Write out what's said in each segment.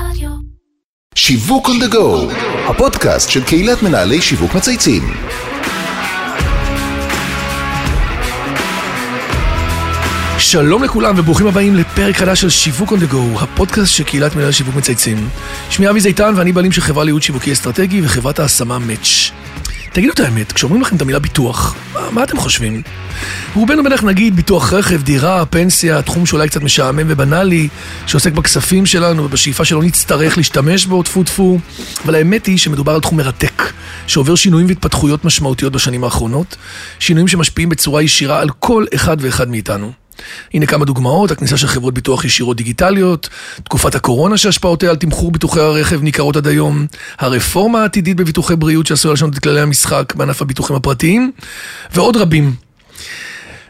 רדיו. שיווק on the go, הפודקאסט של קהילת מנהלי שיווק מצייצים. שלום לכולם וברוכים הבאים לפרק חדש של שיווק on the go, הפודקאסט של קהילת מנהל שיווק מצייצים. שמי אבי זיתן ואני בעלים של חברה לייעוד שיווקי אסטרטגי וחברת ההשמה מאץ'. תגידו את האמת, כשאומרים לכם את המילה ביטוח, מה, מה אתם חושבים? רובנו בטח נגיד ביטוח רכב, דירה, פנסיה, תחום שאולי קצת משעמם ובנאלי, שעוסק בכספים שלנו ובשאיפה שלא נצטרך להשתמש בו, טפו טפו, אבל האמת היא שמדובר על תחום מרתק, שעובר שינויים והתפתחויות משמעותיות בשנים האחרונות, שינויים שמשפיעים בצורה ישירה על כל אחד ואחד מאיתנו. הנה כמה דוגמאות, הכניסה של חברות ביטוח ישירות דיגיטליות, תקופת הקורונה שהשפעותיה על תמחור ביטוחי הרכב ניכרות עד היום, הרפורמה העתידית בביטוחי בריאות שעשויה לשנות את כללי המשחק בענף הביטוחים הפרטיים, ועוד רבים.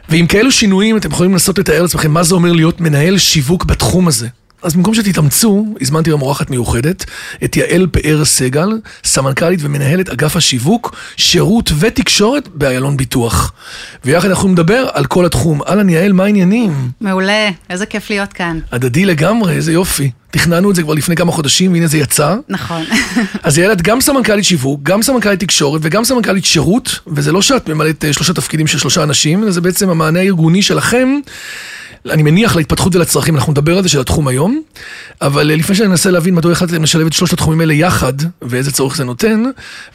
ועם כאלו שינויים אתם יכולים לנסות לתאר לעצמכם מה זה אומר להיות מנהל שיווק בתחום הזה. אז במקום שתתאמצו, הזמנתי גם אורחת מיוחדת, את יעל פאר סגל, סמנכ"לית ומנהלת אגף השיווק, שירות ותקשורת באיילון ביטוח. ויחד אנחנו נדבר על כל התחום. אהלן יעל, מה העניינים? מעולה, איזה כיף להיות כאן. הדדי לגמרי, איזה יופי. תכננו את זה כבר לפני כמה חודשים, והנה זה יצא. נכון. אז יעל, את גם סמנכ"לית שיווק, גם סמנכ"לית תקשורת וגם סמנכ"לית שירות, וזה לא שאת ממלאת אה, שלושה תפקידים של שלושה אנשים, אלא זה בעצם המענה הארגוני שלכם. אני מניח להתפתחות ולצרכים, אנחנו נדבר על זה של התחום היום, אבל אה, לפני שאני אנסה להבין מדוע החלטתם לשלב את שלושת התחומים האלה יחד, ואיזה צורך זה נותן,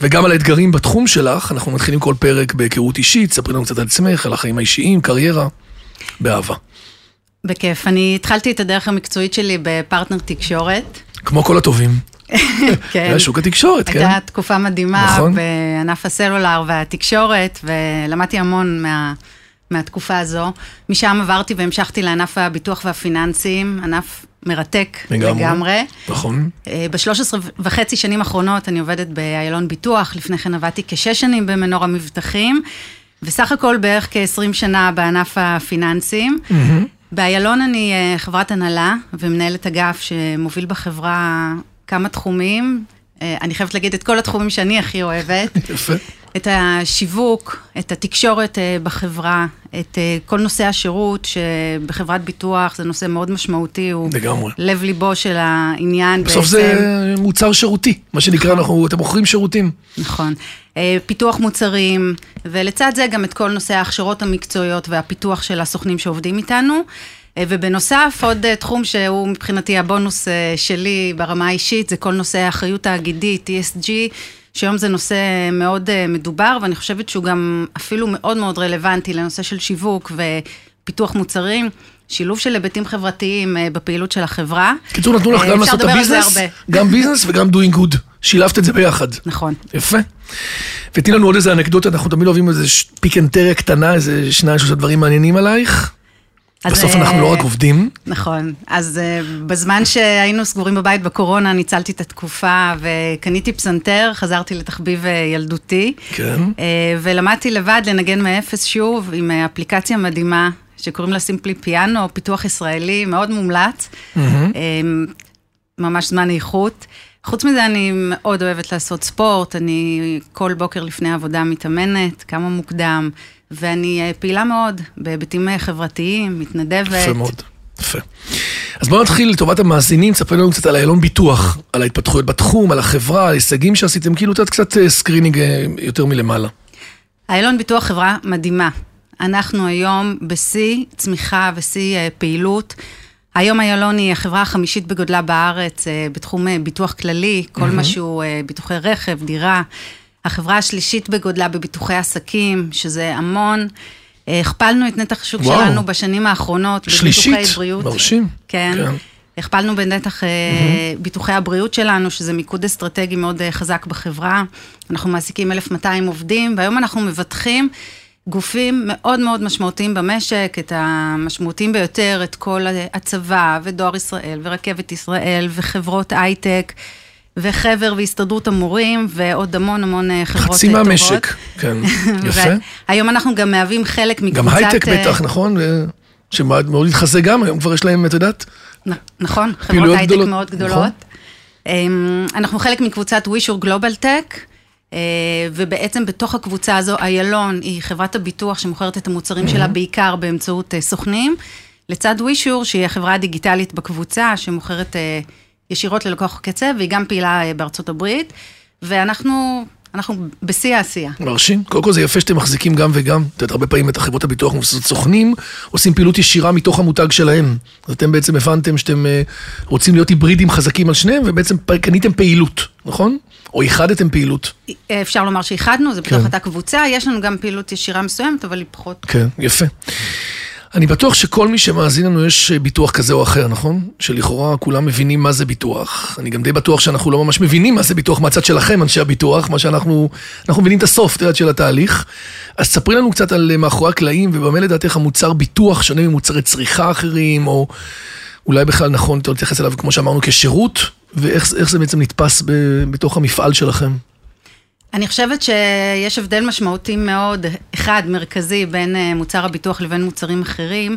וגם על האתגרים בתחום שלך, אנחנו מתחילים כל פרק בהיכרות אישית, ספרי לנו קצת על עצמך, על החיים האישיים, קריירה, באהבה. בכיף. אני התחלתי את הדרך המקצועית שלי בפרטנר תקשורת. כמו כל הטובים. כן. זה שוק התקשורת, כן? הייתה תקופה מדהימה נכון. בענף הסלולר והתקשורת, ולמדתי המון מה, מהתקופה הזו. משם עברתי והמשכתי לענף הביטוח והפיננסים, ענף מרתק לגמרי. לגמרי. נכון. אה, ב-13 וחצי שנים האחרונות אני עובדת באיילון ביטוח, לפני כן עבדתי כשש שנים במנור המבטחים, וסך הכל בערך כ-20 שנה בענף הפיננסים. באיילון אני אה, חברת הנהלה ומנהלת אגף שמוביל בחברה כמה תחומים. אה, אני חייבת להגיד את כל התחומים שאני הכי אוהבת. יפה. את השיווק, את התקשורת אה, בחברה, את אה, כל נושא השירות שבחברת ביטוח זה נושא מאוד משמעותי, הוא לגמרי. לב ליבו של העניין. בסוף זה מוצר שירותי, מה שנקרא, אנחנו, אתם מוכרים שירותים. נכון. אה, פיתוח מוצרים, ולצד זה גם את כל נושא ההכשרות המקצועיות והפיתוח של הסוכנים שעובדים איתנו. ובנוסף, עוד תחום שהוא מבחינתי הבונוס שלי ברמה האישית, זה כל נושא האחריות תאגידית, ESG, שהיום זה נושא מאוד אה, מדובר, ואני חושבת שהוא גם אפילו מאוד מאוד רלוונטי לנושא של שיווק ופיתוח מוצרים. שילוב של היבטים חברתיים אה, בפעילות של החברה. קיצור, נתנו לך אה, גם לעשות את הביזנס. גם ביזנס וגם doing good. שילבת את זה ביחד. נכון. יפה. ותני לנו עוד איזה אנקדוטה, אנחנו תמיד אוהבים איזה פיקנטריה קטנה, איזה שניים, שלושה דברים מעניינים עלייך. בסוף אה, אנחנו לא רק עובדים. נכון. אז uh, בזמן שהיינו סגורים בבית בקורונה, ניצלתי את התקופה וקניתי פסנתר, חזרתי לתחביב אה, ילדותי. כן. ולמדתי לבד לנגן מאפס שוב, עם אה, אפליקציה מדהימה, שקוראים לה Simply Piano, פיתוח ישראלי, מאוד מומלץ. ממש זמן איכות. חוץ מזה, אני מאוד אוהבת לעשות ספורט, אני כל בוקר לפני העבודה מתאמנת, כמה מוקדם, ואני אה, פעילה מאוד בהיבטים אה, חברתיים, מתנדבת. יפה מאוד. יפה. אז בואו נתחיל לטובת המאזינים, תספרי לנו קצת על איילון ביטוח, על ההתפתחויות בתחום, על החברה, על ההישגים שעשיתם, כאילו קצת קצת אה, screening יותר מלמעלה. איילון ביטוח חברה מדהימה. אנחנו היום בשיא צמיחה ושיא פעילות. היום איילון היא החברה החמישית בגודלה בארץ אה, בתחום אה, ביטוח כללי, כל מה שהוא אה, ביטוחי רכב, דירה. החברה השלישית בגודלה בביטוחי עסקים, שזה המון. הכפלנו את נתח השוק וואו. שלנו בשנים האחרונות. שלישית? בביטוחי בריאות. מרשים. כן. כן. הכפלנו בנתח אה, ביטוחי הבריאות שלנו, שזה מיקוד אסטרטגי מאוד חזק בחברה. אנחנו מעסיקים 1,200 עובדים, והיום אנחנו מבטחים גופים מאוד מאוד משמעותיים במשק, את המשמעותיים ביותר, את כל הצבא, ודואר ישראל, ורכבת ישראל, וחברות הייטק, וחבר והסתדרות המורים, ועוד המון המון אה, חברות חצי אה, טובות. מהמשק. כן. יפה. והיום אנחנו גם מהווים חלק מקבוצת... גם הייטק אה, בטח, נכון? שמאוד מאוד התחזק גם, היום כבר יש להם, את יודעת? נכון, חברות הייטק מאוד נכון. גדולות. אמ, אנחנו חלק מקבוצת ווישור גלובל טק, ובעצם בתוך הקבוצה הזו, איילון היא חברת הביטוח שמוכרת את המוצרים שלה בעיקר באמצעות אה, סוכנים, לצד ווישור, שהיא החברה הדיגיטלית בקבוצה, שמוכרת אה, ישירות ללקוח קצה, והיא גם פעילה אה, בארצות הברית, ואנחנו אנחנו בשיא העשייה. מרשים. קודם כל זה יפה שאתם מחזיקים גם וגם. את יודעת, הרבה פעמים את החברות הביטוח מבוססות סוכנים, עושים פעילות ישירה מתוך המותג שלהם. אז אתם בעצם הבנתם שאתם אה, רוצים להיות היברידים חזקים על שניהם, ובעצם קניתם פעילות, נכון? או איחדתם פעילות. אפשר לומר שאיחדנו, זה בתוך כן. אותה קבוצה, יש לנו גם פעילות ישירה מסוימת, אבל היא פחות. כן, יפה. אני בטוח שכל מי שמאזין לנו יש ביטוח כזה או אחר, נכון? שלכאורה כולם מבינים מה זה ביטוח. אני גם די בטוח שאנחנו לא ממש מבינים מה זה ביטוח מהצד שלכם, אנשי הביטוח, מה שאנחנו... אנחנו מבינים את הסוף, את יודעת, של התהליך. אז ספרי לנו קצת על מאחורי הקלעים, ובמה לדעתך המוצר ביטוח שונה ממוצרי צריכה אחרים, או אולי בכלל נכון, אתה להתייחס אליו, כמו שאמרנו, כשירות, ואיך זה בעצם נתפס בתוך המפעל שלכם. אני חושבת שיש הבדל משמעותי מאוד, אחד, מרכזי, בין אה, מוצר הביטוח לבין מוצרים אחרים,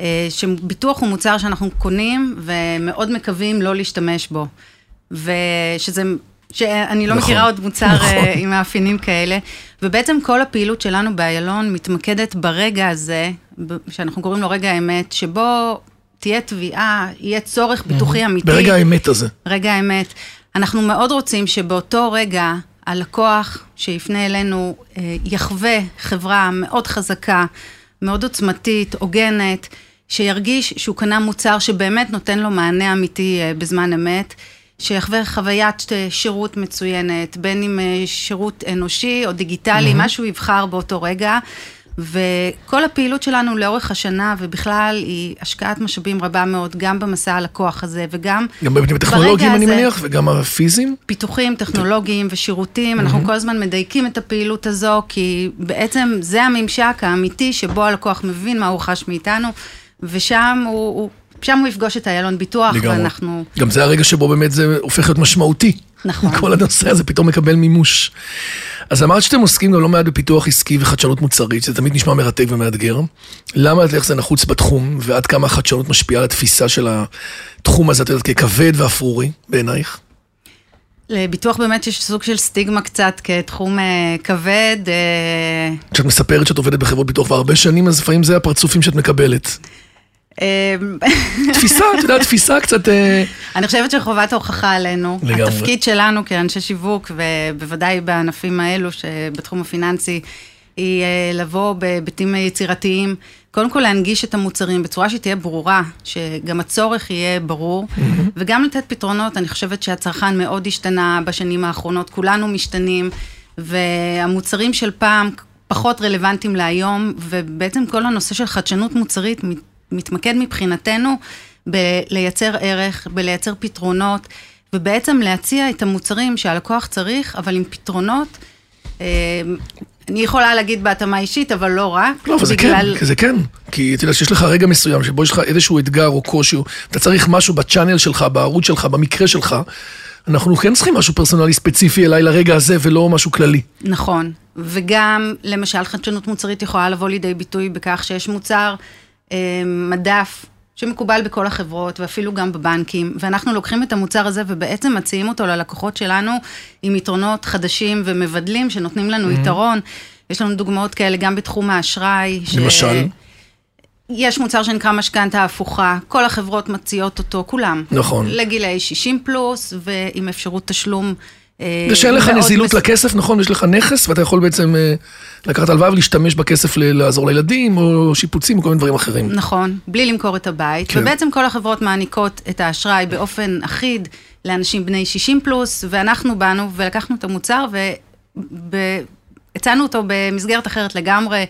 אה, שביטוח הוא מוצר שאנחנו קונים ומאוד מקווים לא להשתמש בו. ושזה, שאני לא נכון, מכירה עוד מוצר נכון. אה, עם מאפיינים כאלה, ובעצם כל הפעילות שלנו באיילון מתמקדת ברגע הזה, שאנחנו קוראים לו רגע האמת, שבו תהיה תביעה, יהיה צורך ביטוחי אמיתי. ברגע האמת הזה. רגע האמת. אנחנו מאוד רוצים שבאותו רגע הלקוח שיפנה אלינו אה, יחווה חברה מאוד חזקה, מאוד עוצמתית, הוגנת, שירגיש שהוא קנה מוצר שבאמת נותן לו מענה אמיתי אה, בזמן אמת, שיחווה חוויית אה, שירות מצוינת, בין אם שירות אנושי או דיגיטלי, mm-hmm. מה שהוא יבחר באותו רגע. וכל הפעילות שלנו לאורך השנה, ובכלל, היא השקעת משאבים רבה מאוד, גם במסע הלקוח הזה, וגם גם בהיבטים הטכנולוגיים, אני מניח, וגם הפיזיים? פיתוחים טכנולוגיים ושירותים, אנחנו כל הזמן מדייקים את הפעילות הזו, כי בעצם זה הממשק האמיתי שבו הלקוח מבין מה הוא חש מאיתנו, ושם הוא... הוא שם הוא יפגוש את איילון ביטוח, לגמרי. ואנחנו... גם זה הרגע שבו באמת זה הופך להיות משמעותי. נכון. כל הנושא הזה פתאום מקבל מימוש. אז אמרת שאתם עוסקים גם לא מעט בפיתוח עסקי וחדשנות מוצרית, שזה תמיד נשמע מרתק ומאתגר. למה איך זה נחוץ בתחום, ועד כמה החדשנות משפיעה על התפיסה של התחום הזה, את יודעת, ככבד ואפרורי בעינייך? לביטוח באמת יש סוג של סטיגמה קצת כתחום אה, כבד. אה... כשאת מספרת שאת עובדת בחברות ביטוח כבר הרבה שנים, אז לפעמים זה הפרצופים שאת מקבלת. אמ, תפיסה, את יודעת, תפיסה קצת... אה, אני חושבת שחובת ההוכחה עלינו. לגמרי. התפקיד שלנו כאנשי שיווק, ובוודאי בענפים האלו, שבתחום הפיננסי, היא אה, לבוא בהיבטים יצירתיים. קודם כל להנגיש את המוצרים בצורה שתהיה ברורה, שגם הצורך יהיה ברור, mm-hmm. וגם לתת פתרונות. אני חושבת שהצרכן מאוד השתנה בשנים האחרונות, כולנו משתנים, והמוצרים של פעם פחות רלוונטיים להיום, ובעצם כל הנושא של חדשנות מוצרית מתמקד מבחינתנו בלייצר ערך, בלייצר פתרונות, ובעצם להציע את המוצרים שהלקוח צריך, אבל עם פתרונות. אה, אני יכולה להגיד בהתאמה אישית, אבל לא רק. לא, אבל זה כן, זה כן. כי אתה יודע שיש לך רגע מסוים שבו יש לך איזשהו אתגר או קושי, אתה צריך משהו בצ'אנל שלך, בערוץ שלך, במקרה שלך. אנחנו כן צריכים משהו פרסונלי ספציפי אליי לרגע הזה, ולא משהו כללי. נכון. וגם, למשל, חדשנות מוצרית יכולה לבוא לידי ביטוי בכך שיש מוצר מדף שמקובל בכל החברות ואפילו גם בבנקים, ואנחנו לוקחים את המוצר הזה ובעצם מציעים אותו ללקוחות שלנו עם יתרונות חדשים ומבדלים שנותנים לנו mm-hmm. יתרון. יש לנו דוגמאות כאלה גם בתחום האשראי. למשל? ש... יש מוצר שנקרא משכנתה הפוכה, כל החברות מציעות אותו, כולם. נכון. לגילאי 60 פלוס, ועם אפשרות תשלום ושאין לך נזילות לכסף, נכון? יש לך נכס, ואתה יכול בעצם אה, לקחת הלוואה ולהשתמש בכסף לעזור לילדים, או שיפוצים, או כל מיני דברים אחרים. נכון, בלי למכור את הבית. כן. ובעצם כל החברות מעניקות את האשראי באופן אחיד לאנשים בני 60 פלוס, ואנחנו באנו ולקחנו את המוצר והצענו אותו במסגרת אחרת לגמרי.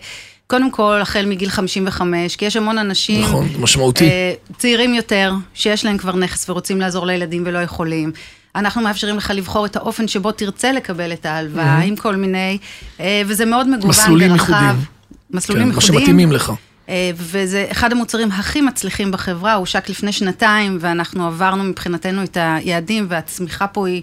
קודם כל, החל מגיל 55, כי יש המון אנשים... נכון, משמעותי. אה, צעירים יותר, שיש להם כבר נכס ורוצים לעזור לילדים ולא יכולים. אנחנו מאפשרים לך לבחור את האופן שבו תרצה לקבל את ההלוואה, mm-hmm. עם כל מיני, אה, וזה מאוד מגוון מסלולים ורחב. ייחודיים. מסלולים כן, ייחודיים. מה שמתאימים לך. אה, וזה אחד המוצרים הכי מצליחים בחברה, הוא הושק לפני שנתיים, ואנחנו עברנו מבחינתנו את היעדים, והצמיחה פה היא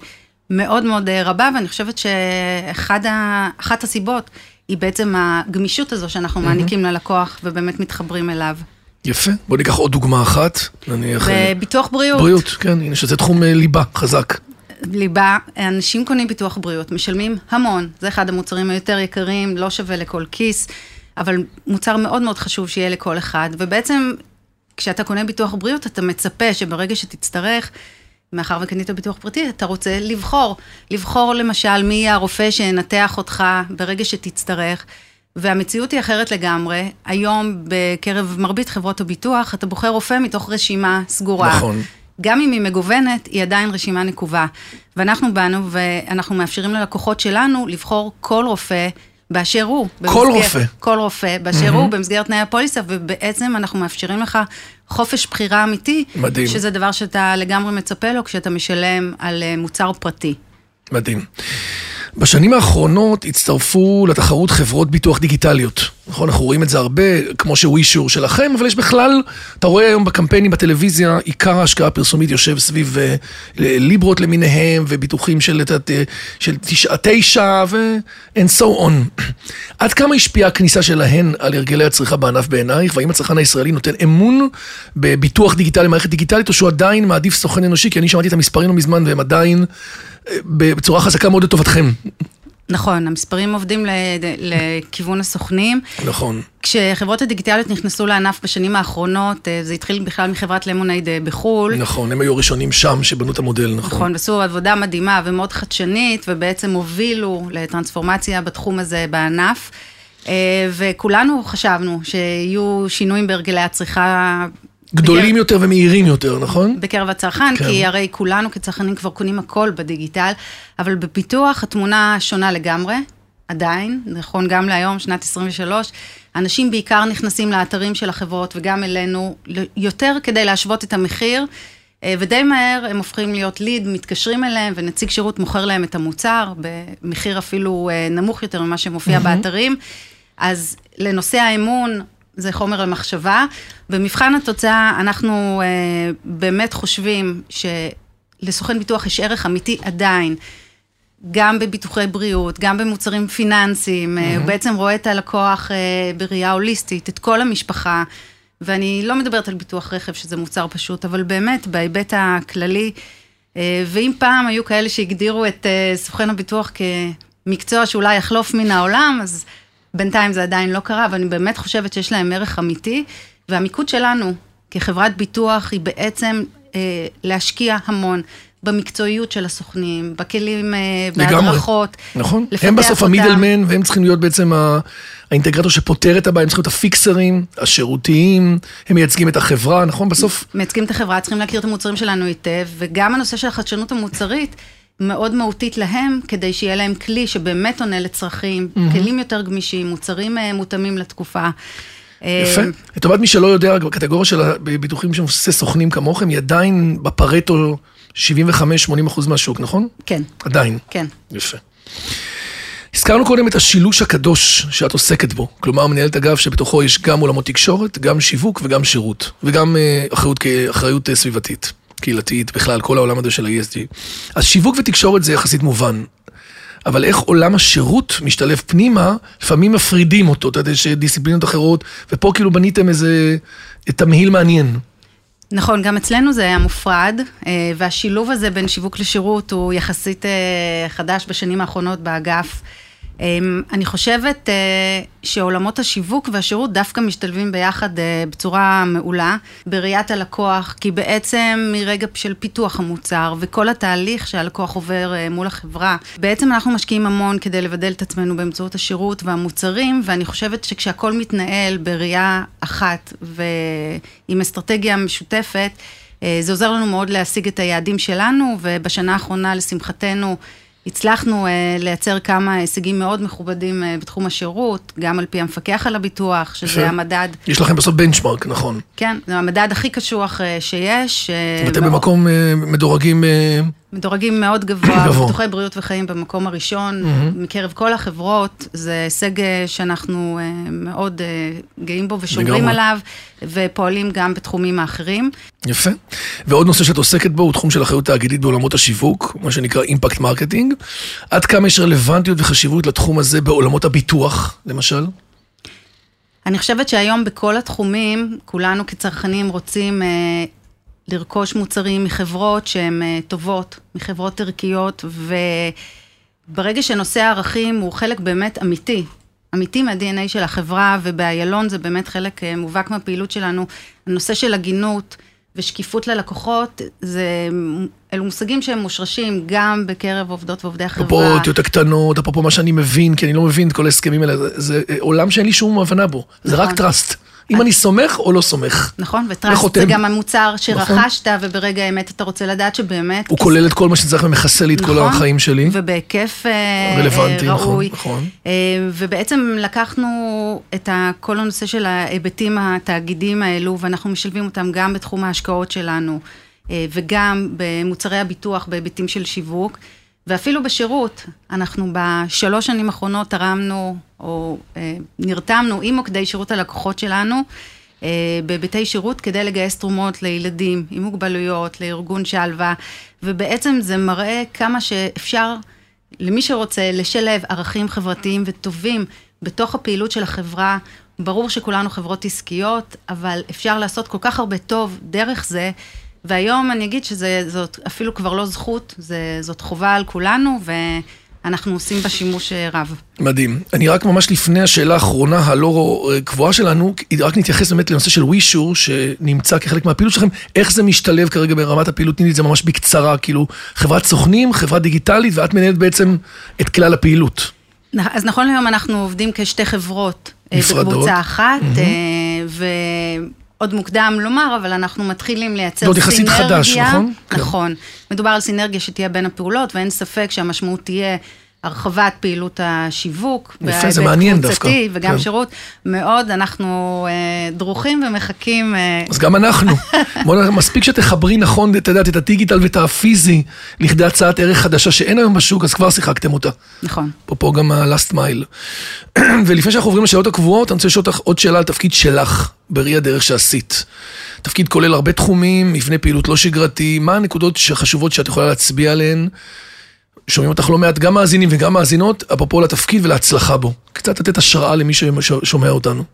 מאוד מאוד אה, רבה, ואני חושבת שאחת הסיבות היא בעצם הגמישות הזו שאנחנו mm-hmm. מעניקים ללקוח, ובאמת מתחברים אליו. יפה, בוא ניקח עוד דוגמה אחת, נניח... בביטוח בריאות. בריאות, כן, הנה שזה תחום ליבה חזק. ליבה, אנשים קונים ביטוח בריאות, משלמים המון, זה אחד המוצרים היותר יקרים, לא שווה לכל כיס, אבל מוצר מאוד מאוד חשוב שיהיה לכל אחד, ובעצם כשאתה קונה ביטוח בריאות, אתה מצפה שברגע שתצטרך, מאחר וקנית ביטוח פרטי, אתה רוצה לבחור. לבחור למשל מי יהיה הרופא שינתח אותך ברגע שתצטרך. והמציאות היא אחרת לגמרי. היום בקרב מרבית חברות הביטוח, אתה בוחר רופא מתוך רשימה סגורה. נכון. גם אם היא מגוונת, היא עדיין רשימה נקובה. ואנחנו באנו ואנחנו מאפשרים ללקוחות שלנו לבחור כל רופא באשר הוא. כל במסגרת, רופא. כל רופא, באשר mm-hmm. הוא, במסגרת תנאי הפוליסה, ובעצם אנחנו מאפשרים לך חופש בחירה אמיתי. מדהים. שזה דבר שאתה לגמרי מצפה לו כשאתה משלם על אה, מוצר פרטי. מדהים. בשנים האחרונות הצטרפו לתחרות חברות ביטוח דיגיטליות. נכון, אנחנו רואים את זה הרבה, כמו שווישור שלכם, אבל יש בכלל, אתה רואה היום בקמפיינים בטלוויזיה, עיקר ההשקעה הפרסומית יושב סביב uh, ליברות למיניהם, וביטוחים של, uh, של תשעה תשע, ו-and so on. עד כמה השפיעה הכניסה שלהן על הרגלי הצריכה בענף בעינייך, והאם הצרכן הישראלי נותן אמון בביטוח דיגיטלי, מערכת דיגיטלית, או שהוא עדיין מעדיף סוכן אנושי, כי אני שמעתי את המספרים לא מזמן, והם עדיין... בצורה חזקה מאוד לטובתכם. נכון, המספרים עובדים לכיוון הסוכנים. נכון. כשחברות הדיגיטליות נכנסו לענף בשנים האחרונות, אה, זה התחיל בכלל מחברת למונייד אה, בחו"ל. נכון, הם היו הראשונים שם שבנו את המודל, נכון. נכון, ועשו עבודה מדהימה ומאוד חדשנית, ובעצם הובילו לטרנספורמציה בתחום הזה בענף. אה, וכולנו חשבנו שיהיו שינויים בהרגלי הצריכה גדולים בקר... יותר ומהירים יותר, נכון? בקרב הצרכן, כן. כי הרי כולנו כצרכנים כבר קונים הכל בדיגיטל, אבל בפיתוח התמונה שונה לגמרי, עדיין, נכון גם להיום, שנת 23, אנשים בעיקר נכנסים לאתרים של החברות וגם אלינו, יותר כדי להשוות את המחיר. אה, ודי מהר הם הופכים להיות ליד, מתקשרים אליהם, ונציג שירות מוכר להם את המוצר, במחיר אפילו אה, נמוך יותר ממה שמופיע mm-hmm. באתרים. אז לנושא האמון, זה חומר למחשבה. במבחן התוצאה, אנחנו אה, באמת חושבים שלסוכן ביטוח יש ערך אמיתי עדיין. גם בביטוחי בריאות, גם במוצרים פיננסיים, mm-hmm. הוא בעצם רואה את הלקוח אה, בראייה הוליסטית, את כל המשפחה, ואני לא מדברת על ביטוח רכב, שזה מוצר פשוט, אבל באמת, בהיבט הכללי, אה, ואם פעם היו כאלה שהגדירו את סוכן הביטוח כמקצוע שאולי יחלוף מן העולם, אז בינתיים זה עדיין לא קרה, אבל אני באמת חושבת שיש להם ערך אמיתי, והמיקוד שלנו כחברת ביטוח היא בעצם אה, להשקיע המון. במקצועיות של הסוכנים, בכלים, אה, בהדרכות. נכון, הם בסוף. המידלמן, והם צריכים להיות בעצם האינטגרטור שפותר את הבעיה, הם צריכים להיות הפיקסרים, השירותיים, הם מייצגים את החברה, נכון? בסוף... מייצגים את החברה, צריכים להכיר את המוצרים שלנו היטב, וגם הנושא של החדשנות המוצרית. מאוד מהותית להם, כדי שיהיה להם כלי שבאמת עונה לצרכים, mm-hmm. כלים יותר גמישים, מוצרים אה, מותאמים לתקופה. יפה. אה, לטובת מי שלא יודע, הקטגוריה של הביטוחים שמבוססי סוכנים כמוכם, היא עדיין בפרטו 75-80 אחוז מהשוק, נכון? כן. עדיין. כן. יפה. הזכרנו קודם את השילוש הקדוש שאת עוסקת בו, כלומר מנהלת אגף שבתוכו יש גם עולמות תקשורת, גם שיווק וגם שירות, וגם אה, אחריות, אחריות סביבתית. קהילתית, בכלל, כל העולם הזה של ה-ESG. אז שיווק ותקשורת זה יחסית מובן. אבל איך עולם השירות משתלב פנימה, לפעמים מפרידים אותו, אתה יודע, יש דיסציפלינות אחרות, ופה כאילו בניתם איזה תמהיל מעניין. נכון, גם אצלנו זה היה מופרד, אה, והשילוב הזה בין שיווק לשירות הוא יחסית אה, חדש בשנים האחרונות באגף. אמ, אני חושבת אה, שעולמות השיווק והשירות דווקא משתלבים ביחד אה, בצורה מעולה בראיית הלקוח, כי בעצם מרגע של פיתוח המוצר וכל התהליך שהלקוח עובר אה, מול החברה, בעצם אנחנו משקיעים המון כדי לבדל את עצמנו באמצעות השירות והמוצרים, ואני חושבת שכשהכול מתנהל בראייה אחת ועם אסטרטגיה משותפת, זה עוזר לנו מאוד להשיג את היעדים שלנו, ובשנה האחרונה, לשמחתנו, הצלחנו uh, לייצר כמה הישגים מאוד מכובדים uh, בתחום השירות, גם על פי המפקח על הביטוח, שזה ש... המדד. יש לכם בסוף בנצ'מארק, נכון. כן, זה המדד הכי קשוח uh, שיש. ואתם מאוד... במקום uh, מדורגים... מדורגים מאוד גבוה, ביטוחי בריאות וחיים במקום הראשון. מקרב כל החברות, זה הישג אה, שאנחנו אה, מאוד אה, גאים בו ושומרים. עליו, ופועלים גם בתחומים האחרים. יפה. ועוד נושא שאת עוסקת בו הוא תחום של אחריות תאגידית בעולמות השיווק, מה שנקרא impact marketing. עד כמה יש רלוונטיות וחשיבות לתחום הזה בעולמות הביטוח, למשל? אני חושבת שהיום בכל התחומים, כולנו כצרכנים רוצים לרכוש מוצרים מחברות שהן אה, טובות, מחברות ערכיות, וברגע שנושא הערכים הוא חלק באמת אמיתי, אמיתי מה-DNA של החברה, ובאיילון זה באמת חלק אה, מובהק מהפעילות שלנו, הנושא של הגינות ושקיפות ללקוחות, זה, אלו מושגים שהם מושרשים גם בקרב עובדות ועובדי החברה. אפרופו אותיות הקטנות, אפרופו מה שאני מבין, כי אני לא מבין את כל ההסכמים האלה, זה, זה עולם שאין לי שום הבנה בו, זה נכון. רק טראסט. אם אני סומך או לא סומך. נכון, וטראסט. זה גם המוצר שרכשת, נכון. וברגע האמת אתה רוצה לדעת שבאמת... הוא כולל את כל מה שצריך ומכסה לי את כל נכון, החיים שלי. ובהיקף אה, רלוונטי, נכון, ראוי. נכון. אה, ובעצם לקחנו את כל הנושא של ההיבטים התאגידיים האלו, ואנחנו משלבים אותם גם בתחום ההשקעות שלנו, אה, וגם במוצרי הביטוח בהיבטים של שיווק, ואפילו בשירות. אנחנו בשלוש שנים האחרונות תרמנו, או אה, נרתמנו עם מוקדי שירות הלקוחות שלנו, אה, בהיבטי שירות כדי לגייס תרומות לילדים עם מוגבלויות, לארגון שלווה, ובעצם זה מראה כמה שאפשר, למי שרוצה, לשלב ערכים חברתיים וטובים בתוך הפעילות של החברה. ברור שכולנו חברות עסקיות, אבל אפשר לעשות כל כך הרבה טוב דרך זה, והיום אני אגיד שזאת אפילו כבר לא זכות, זה, זאת חובה על כולנו, ואנחנו עושים בה שימוש אה, רב. מדהים. אני רק ממש לפני השאלה האחרונה הלא קבועה שלנו, רק נתייחס באמת לנושא של ווישור, שנמצא כחלק מהפעילות שלכם, איך זה משתלב כרגע ברמת הפעילות, תני לי את זה ממש בקצרה, כאילו, חברת סוכנים, חברה דיגיטלית, ואת מנהלת בעצם את כלל הפעילות. אז נכון להיום אנחנו עובדים כשתי חברות אה, נפרדות. בקבוצה אחת, mm-hmm. ועוד מוקדם לומר, אבל אנחנו מתחילים לייצר סינרגיה. יחסית חדש, נכון? כן. נכון. מדובר על סינרגיה שתהיה בין הפעולות, ואין ספק שהמשמעות תהיה הרחבת פעילות השיווק. יפה, זה מעניין דווקא, וגם כן. שירות. מאוד, אנחנו אה, דרוכים ומחכים. אה, אז גם אנחנו. בוא מספיק שתחברי נכון, את יודעת, את הדיגיטל ואת הפיזי, לכדי הצעת ערך חדשה שאין היום בשוק, אז כבר שיחקתם אותה. נכון. אפרופו גם ה-last mile. ולפני שאנחנו עוברים לשאלות הקבועות, אני רוצה לשאול אותך עוד שאלה על תפקיד שלך, בראי הדרך שעשית. תפקיד כולל הרבה תחומים, מבנה פעילות לא שגרתי, מה הנקודות שחשובות שאת יכולה להצביע עליהן? שומעים אותך לא מעט, גם מאזינים וגם מאזינות, אפרופו לתפקיד ולהצלחה בו. קצת לתת השראה למי ששומע אותנו.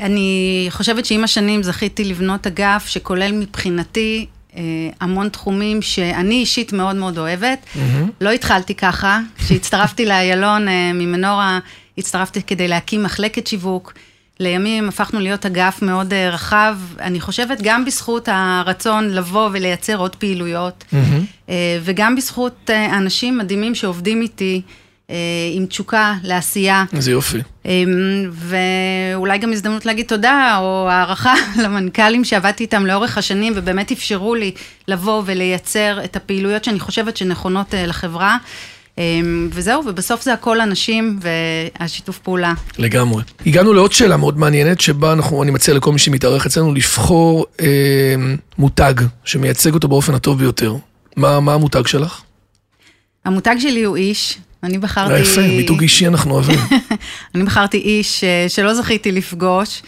אני חושבת שעם השנים זכיתי לבנות אגף שכולל מבחינתי אה, המון תחומים שאני אישית מאוד מאוד אוהבת. Mm-hmm. לא התחלתי ככה, כשהצטרפתי לאיילון אה, ממנורה, הצטרפתי כדי להקים מחלקת שיווק. לימים הפכנו להיות אגף מאוד אה, רחב, אני חושבת גם בזכות הרצון לבוא ולייצר עוד פעילויות, mm-hmm. וגם בזכות אה, אנשים מדהימים שעובדים איתי עם תשוקה לעשייה. איזה יופי. ואולי גם הזדמנות להגיד תודה או הערכה למנכ"לים שעבדתי איתם לאורך השנים ובאמת אפשרו לי לבוא ולייצר את הפעילויות שאני חושבת שנכונות לחברה. וזהו, ובסוף זה הכל אנשים והשיתוף פעולה. לגמרי. הגענו לעוד שאלה מאוד מעניינת, שבה אנחנו, אני מציע לכל מי שמתארח אצלנו לבחור אה, מותג שמייצג אותו באופן הטוב ביותר. מה, מה המותג שלך? המותג שלי הוא איש. אני בחרתי... אה, יפה, מיתוג אישי אנחנו אוהבים. אני בחרתי איש אה, שלא זכיתי לפגוש,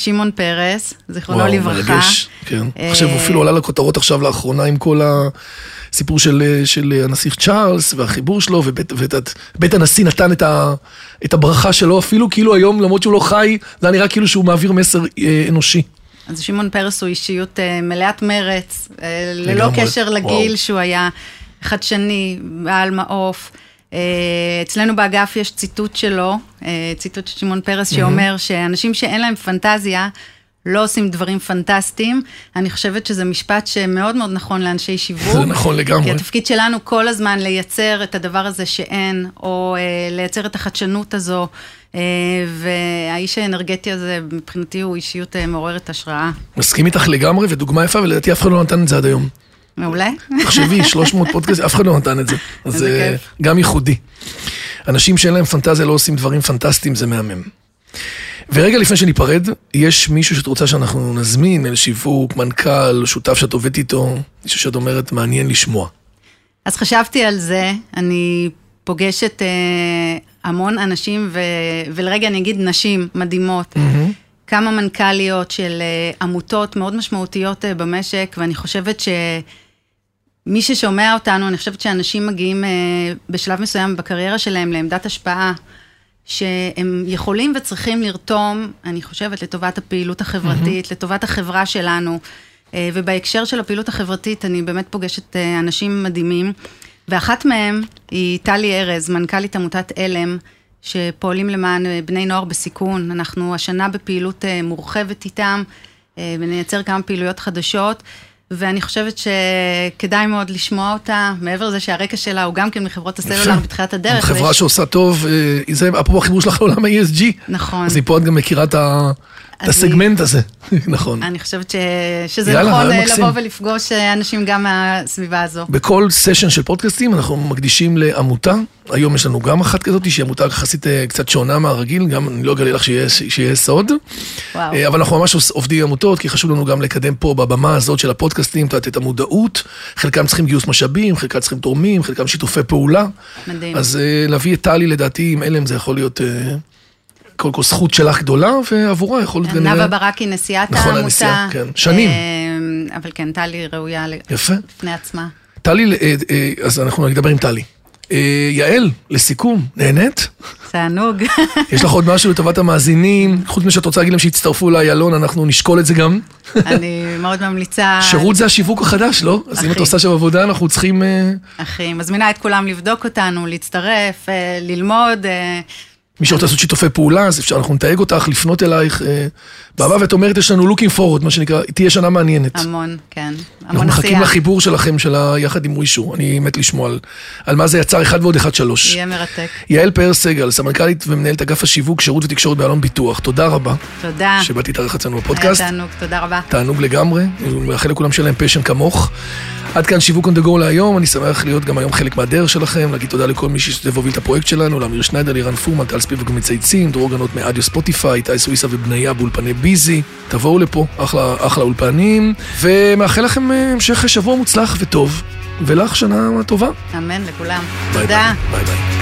שמעון פרס, זיכרונו וואו, לברכה. מרגש, כן. אה, עכשיו הוא אפילו עלה לכותרות עכשיו לאחרונה עם כל הסיפור של, של הנסיך צ'ארלס והחיבור שלו, ובית, ואת, בית הנשיא נתן את, ה, את הברכה שלו, אפילו כאילו היום, למרות שהוא לא חי, זה היה נראה כאילו שהוא מעביר מסר אה, אנושי. אז שמעון פרס הוא אישיות אה, מלאת מרץ, אה, ללא קשר לגיל וואו. שהוא היה חדשני, בעל מעוף. אה, אצלנו באגף יש ציטוט שלו, אה, ציטוט של שמעון פרס, שאומר שאנשים שאין להם פנטזיה, לא עושים דברים פנטסטיים. אני חושבת שזה משפט שמאוד מאוד נכון לאנשי שיווק. זה נכון לגמרי. כי התפקיד שלנו כל הזמן לייצר את הדבר הזה שאין, או אה, לייצר את החדשנות הזו, אה, והאיש האנרגטי הזה, מבחינתי הוא אישיות אה, מעוררת השראה. מסכים איתך לגמרי, ודוגמה יפה, ולדעתי אף אחד לא נתן את זה עד היום. מעולה? תחשבי, 300 פודקאסט, אף אחד לא נתן את זה. אז כיף. גם ייחודי. אנשים שאין להם פנטזיה לא עושים דברים פנטסטיים, זה מהמם. ורגע לפני שניפרד, יש מישהו שאת רוצה שאנחנו נזמין, מנהל שיווק, מנכ"ל, שותף שאת עובדת איתו, מישהו שאת אומרת, מעניין לשמוע. אז חשבתי על זה, אני פוגשת אה, המון אנשים, ו, ולרגע אני אגיד נשים מדהימות. Mm-hmm. כמה מנכ"ליות של אה, עמותות מאוד משמעותיות אה, במשק, ואני חושבת שמי ששומע אותנו, אני חושבת שאנשים מגיעים אה, בשלב מסוים בקריירה שלהם לעמדת השפעה, שהם יכולים וצריכים לרתום, אני חושבת, לטובת הפעילות החברתית, mm-hmm. לטובת החברה שלנו. אה, ובהקשר של הפעילות החברתית, אני באמת פוגשת אה, אנשים מדהימים, ואחת מהם היא טלי ארז, מנכ"לית עמותת עלם, שפועלים למען אה, בני נוער בסיכון. אנחנו השנה בפעילות אה, מורחבת איתם, אה, ונייצר כמה פעילויות חדשות. ואני חושבת שכדאי מאוד לשמוע אותה, מעבר לזה שהרקע שלה הוא גם כן מחברות הסלולר בתחילת הדרך. חברה ויש... שעושה טוב, אה, זה אפרופו החיבור שלך לעולם ה-ESG. נכון. אז מפה את גם מכירה את ה... את הסגמנט הזה, נכון. אני חושבת ש... שזה יאללה, נכון אה, לבוא ולפגוש אה, אנשים גם מהסביבה הזו. בכל סשן של פודקאסטים אנחנו מקדישים לעמותה. היום יש לנו גם אחת כזאת, שהיא עמותה יחסית אה, קצת שונה מהרגיל, גם אני לא אגלה לך שיהיה, סוד. וואו. אבל אנחנו ממש עובדים עם עמותות, כי חשוב לנו גם לקדם פה בבמה הזאת של הפודקאסטים, את המודעות. חלקם צריכים גיוס משאבים, חלקם צריכים תורמים, חלקם שיתופי פעולה. מדהים. אז להביא את טלי, לדעתי, עם אלם זה יכול להיות... קודם כל זכות שלך גדולה, ועבורה יכול להיות כנראה... נאוה ברקי, נשיאת נכון, העמותה. הנשיאה, כן. שנים. אה, אבל כן, טלי ראויה יפה. לפני עצמה. טלי, אה, אה, אז אנחנו נדבר עם טלי. יעל, לסיכום, נהנית? תענוג. יש לך עוד משהו לטובת המאזינים? חוץ מזה שאת רוצה להגיד להם שיצטרפו לאיילון, אנחנו נשקול את זה גם. אני מאוד ממליצה. שירות זה השיווק החדש, לא? אז אם את עושה שם עבודה, אנחנו צריכים... אחי, מזמינה את כולם לבדוק אותנו, להצטרף, ללמוד. מי שרוצה לעשות שיתופי פעולה, אז אפשר, אנחנו נתייג אותך, לפנות אלייך. אה, בעבר ואת אומרת, יש לנו looking forward, מה שנקרא, תהיה שנה מעניינת. המון, כן. המון עשייה. אנחנו מחכים לחיבור שלכם, של יחד עם ווישו. אני מת לשמוע על, על מה זה יצר אחד ועוד אחד שלוש. יהיה מרתק. יעל פאר סגל, סמנכ"לית ומנהלת אגף השיווק, שירות ותקשורת באלון ביטוח. תודה רבה. תודה. שבאת להתארח אצלנו בפודקאסט. היה תענוג, תודה רבה. תענוג לגמרי. מאחל לכולם שיהיה להם פשן כמוך. עד כאן שיווק on the go להיום, אני שמח להיות גם היום חלק מהדרך שלכם, להגיד תודה לכל מי שהשתתף והוביל את הפרויקט שלנו, לאמיר שניידר, לירן פורמן, טל ספיבק ומצייצים, דרור גנות מאדיו Spotify, טי סוויסה ובניה באולפני ביזי, תבואו לפה, אחלה, אחלה אולפנים, ומאחל לכם אה, המשך שבוע מוצלח וטוב, ולך שנה טובה. אמן לכולם. ביי תודה. ביי ביי.